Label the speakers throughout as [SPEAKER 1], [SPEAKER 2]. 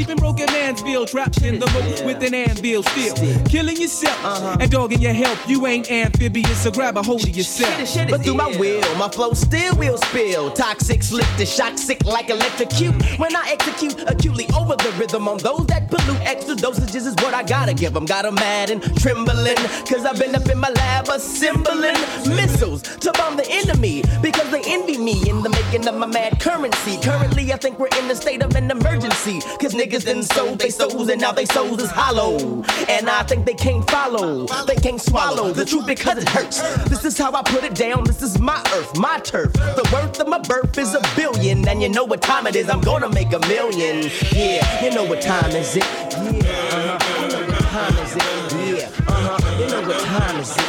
[SPEAKER 1] Deep in broken man's feel trapped in the rope with an anvil still. Killing yourself uh-huh. and dogging your health. You ain't amphibious, so grab a hold of yourself.
[SPEAKER 2] But through my will, my flow still will spill. Toxic, slick to shock, sick like electrocute. When I execute acutely over the rhythm on those that pollute, extra dosages is what I gotta give them. Got them mad and trembling, cause I've been up in my lab assembling missiles to bomb the enemy because they envy me in the making of my mad currency. Currently, I think we're in a state of an emergency, cause niggas then sold they souls and now they souls is hollow. And I think they can't follow, they can't swallow the truth because it hurts. This is how I put it down, this is my earth, my turf. The worth of my birth is a billion, and you know what time it is, I'm gonna make a million. Yeah, you know what time is it? Yeah, uh-huh. You know what time is it? Yeah, uh-huh. You know what time is it?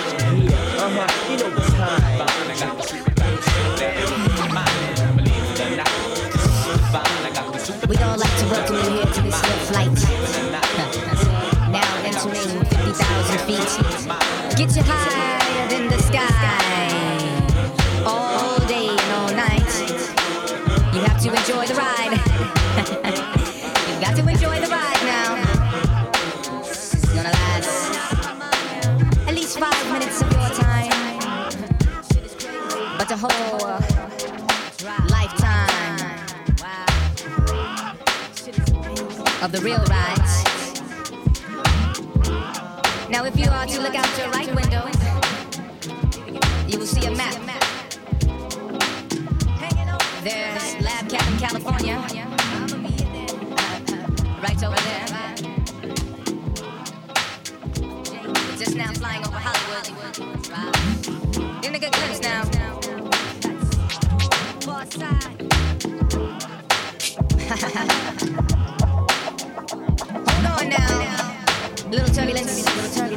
[SPEAKER 2] Yeah, uh-huh. You know what time.
[SPEAKER 3] We all like to welcome you here 50,000 feet. Get you higher in the sky. All day and all night. You have to enjoy the ride. You've got to enjoy the ride now. It's gonna last at least five minutes of your time, but the whole lifetime of the real rides. Now, if you are to look out your right window, you will see a map. There's Lab Cabin, California. Right over there. Just now flying over Hollywood. Getting a good glimpse now. Hold on now. Little turbulence, little turbulence.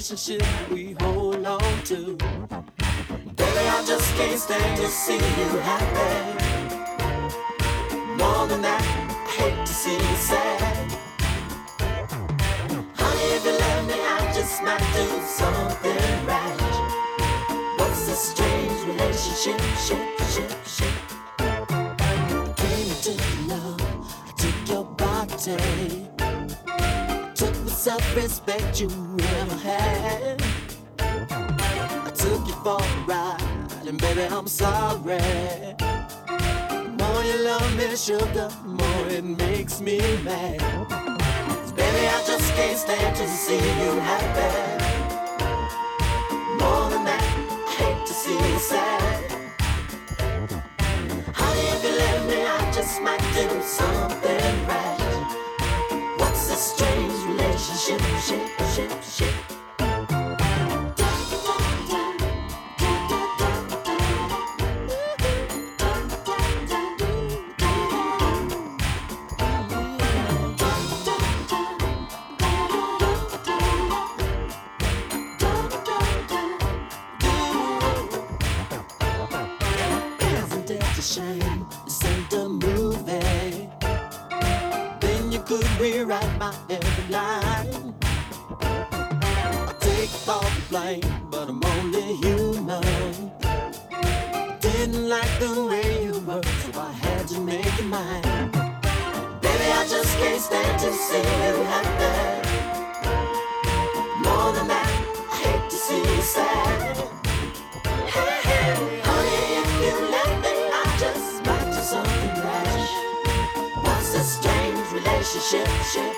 [SPEAKER 4] Relationship we hold on to. Baby, I just can't stand to see you happy. More than that, I hate to see you sad. Honey, if you love me, I just might do something rash. What's this strange relationship? Ship, ship, ship. Came into love, I took your body self-respect you ever had. I took you for a ride, and baby, I'm sorry. The more you love me, sugar, the more it makes me mad. Baby, I just can't stand to see you happy. More than that, I hate to see you sad. Honey, if you let me, I just might do something right relationship, ship, ship, ship. rewrite my every relationship, ship,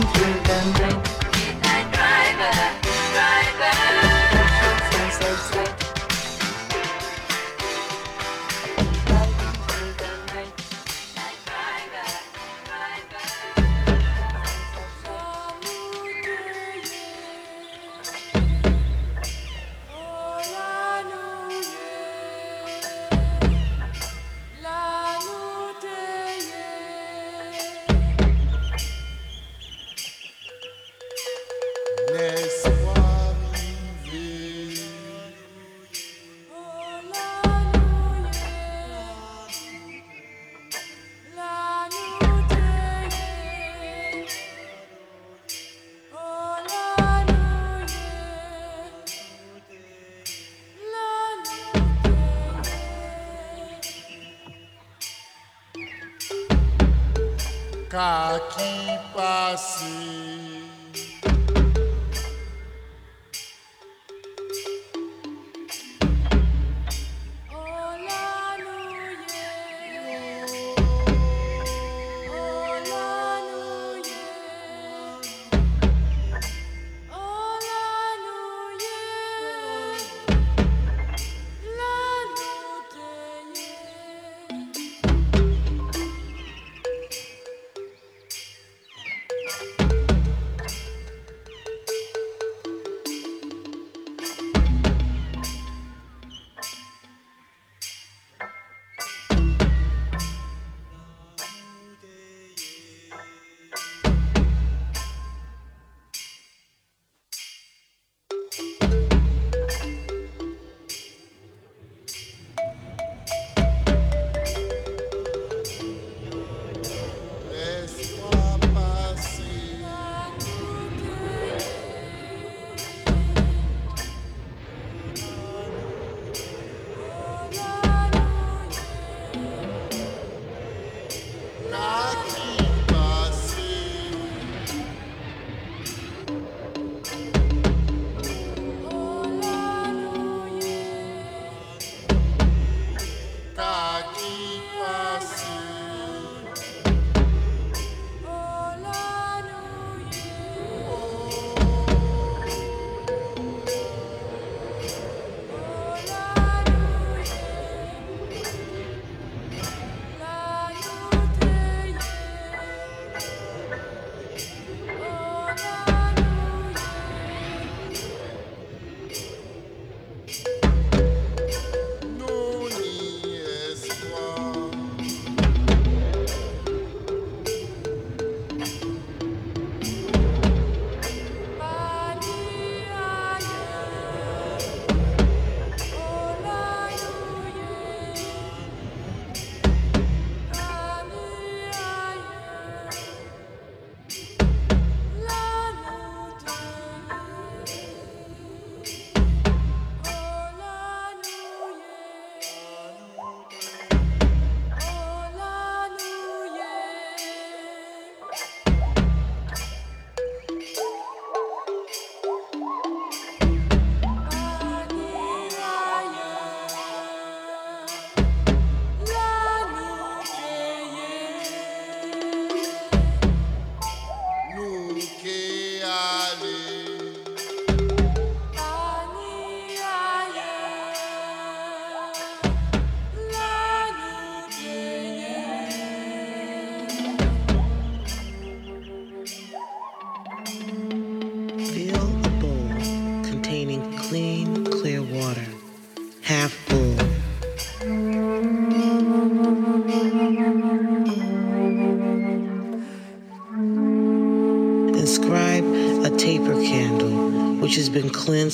[SPEAKER 5] drink and the.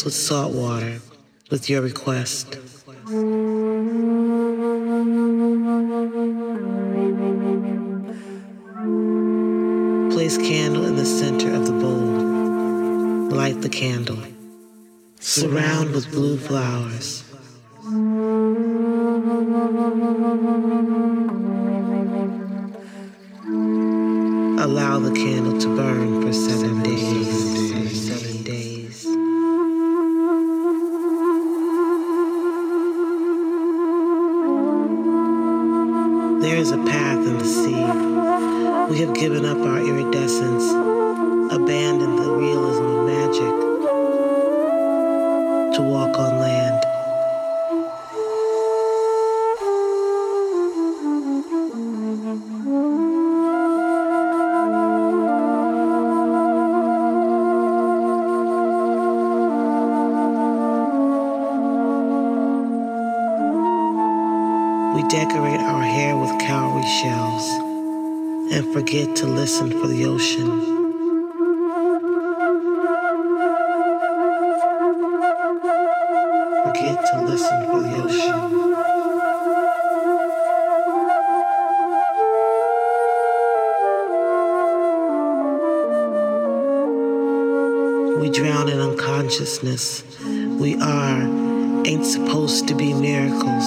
[SPEAKER 6] With salt water with your request. We drown in unconsciousness. We are, ain't supposed to be miracles.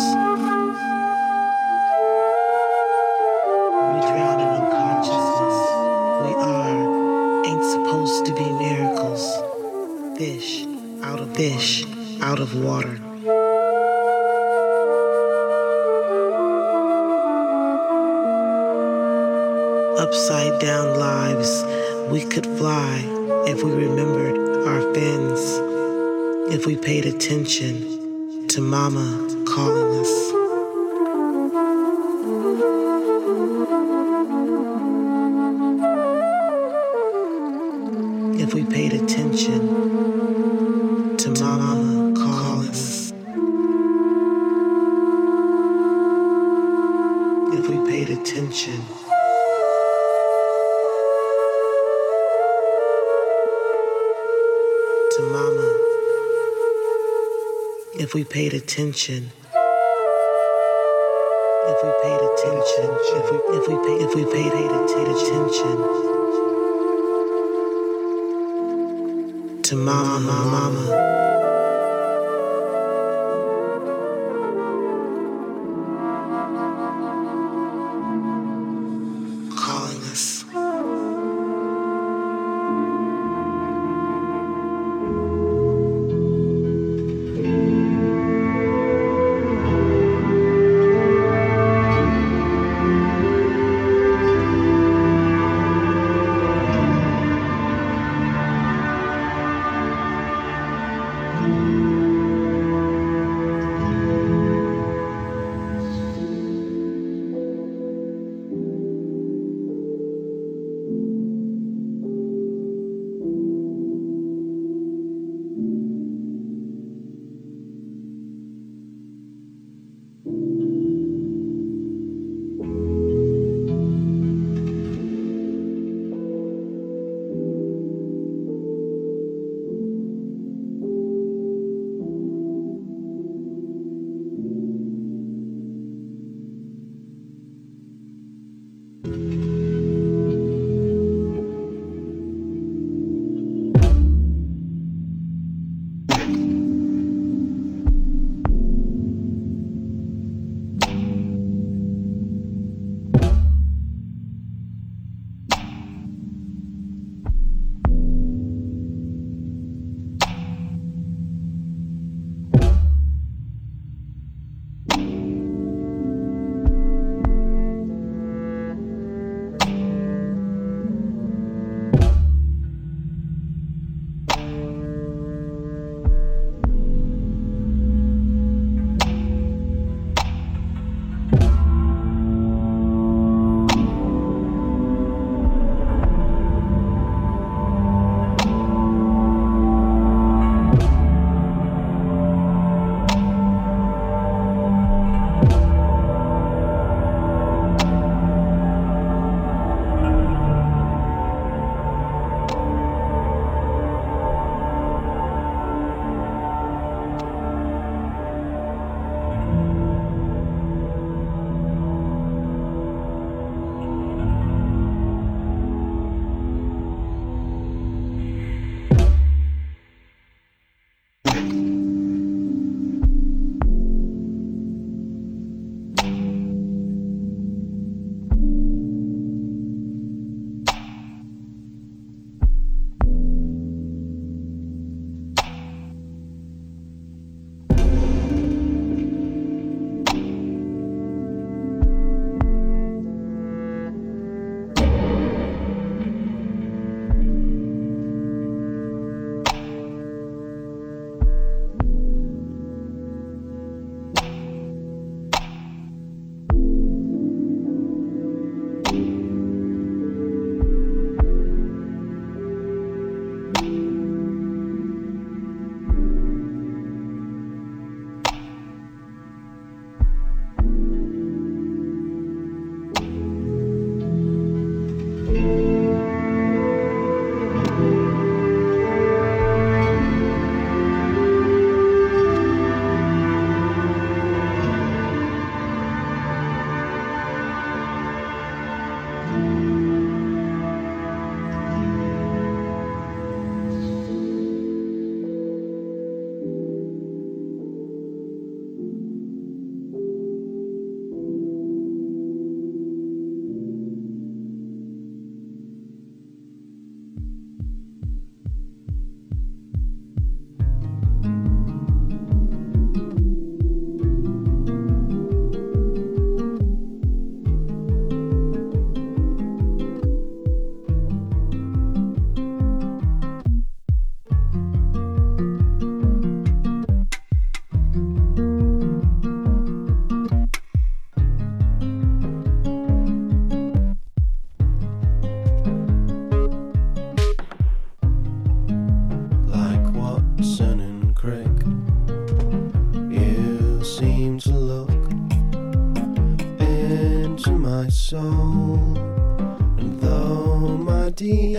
[SPEAKER 6] fish out of water. Upside down lives, we could fly if we remembered our fins, if we paid attention to Mama calling us. Paid attention. If we paid attention. If we if we paid if we paid attention. To Mama, Mama. Calling
[SPEAKER 7] soul. And though my
[SPEAKER 8] dear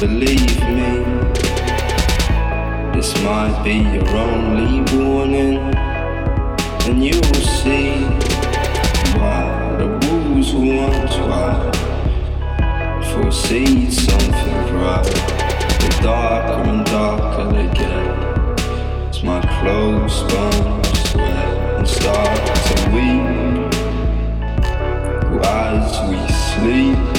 [SPEAKER 8] Believe me, this might be your only warning, and you'll see why the wolves once wide foresee something right. The darker and darker they get, as my clothes burn sweat and start to weep. As we sleep.